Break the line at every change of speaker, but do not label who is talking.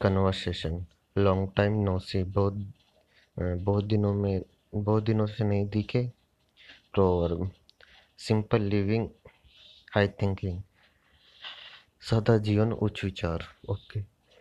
Conversation long time no see बहुत बहुत दिनों में, बहुत दिनों से नहीं दिखे। तो सिंपल लिविंग हाई थिंकिंग सादा जीवन उच्च विचार। ओके